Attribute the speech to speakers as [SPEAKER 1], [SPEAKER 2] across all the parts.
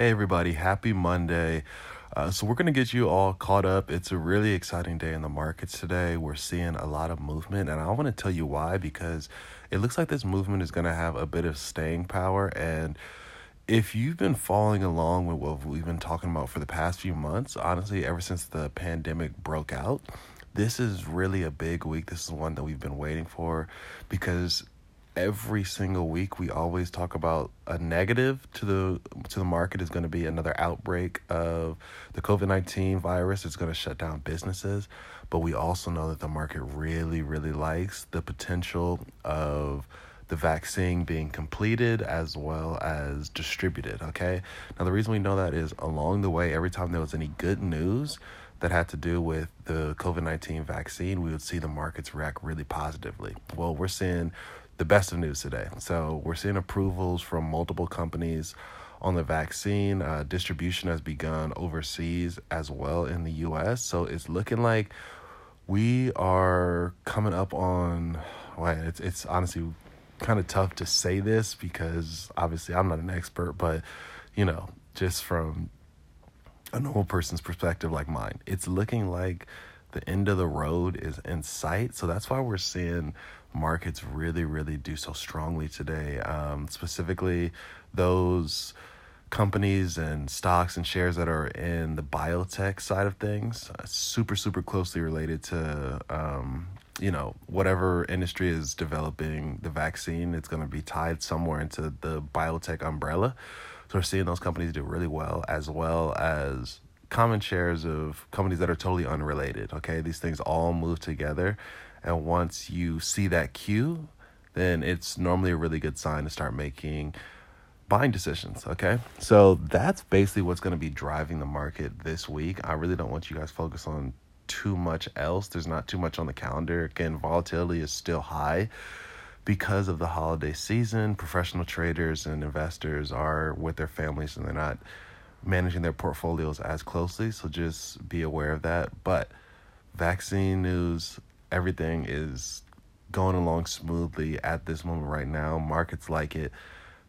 [SPEAKER 1] Hey, everybody, happy Monday. Uh, so, we're going to get you all caught up. It's a really exciting day in the markets today. We're seeing a lot of movement, and I want to tell you why because it looks like this movement is going to have a bit of staying power. And if you've been following along with what we've been talking about for the past few months, honestly, ever since the pandemic broke out, this is really a big week. This is one that we've been waiting for because every single week we always talk about a negative to the to the market. Is going to be another outbreak of the COVID-19 virus. It's going to shut down businesses. But we also know that the market really really likes the potential of the vaccine being completed as well as distributed okay? Now the reason we know that is along the way every time there was any good news that had to do with the COVID 19 vaccine, we would see the markets react really positively. Well, we're seeing the best of news today. So we're seeing approvals from multiple companies on the vaccine. Uh, distribution has begun overseas as well in the U.S. So it's looking like we are coming up on. Well, it's it's honestly kind of tough to say this because obviously I'm not an expert, but you know, just from a normal person's perspective like mine, it's looking like the end of the road is in sight. So that's why we're seeing markets really, really do so strongly today. Um, specifically, those companies and stocks and shares that are in the biotech side of things, uh, super, super closely related to, um, you know, whatever industry is developing the vaccine, it's going to be tied somewhere into the biotech umbrella. So we're seeing those companies do really well, as well as common shares of companies that are totally unrelated. Okay, these things all move together and once you see that cue, then it's normally a really good sign to start making buying decisions. Okay. So that's basically what's going to be driving the market this week. I really don't want you guys focus on too much else. There's not too much on the calendar. Again, volatility is still high because of the holiday season. Professional traders and investors are with their families and they're not managing their portfolios as closely. So just be aware of that. But vaccine news everything is going along smoothly at this moment right now. Markets like it.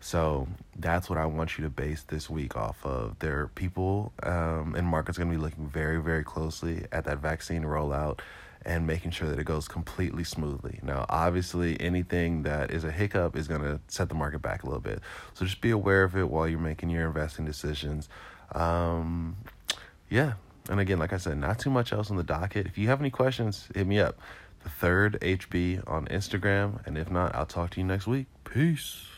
[SPEAKER 1] So that's what I want you to base this week off of. There are people um, and markets going to be looking very, very closely at that vaccine rollout and making sure that it goes completely smoothly. Now, obviously, anything that is a hiccup is going to set the market back a little bit. So just be aware of it while you're making your investing decisions. Um, yeah, and again, like I said, not too much else on the docket. If you have any questions, hit me up. The third HB on Instagram. And if not, I'll talk to you next week. Peace.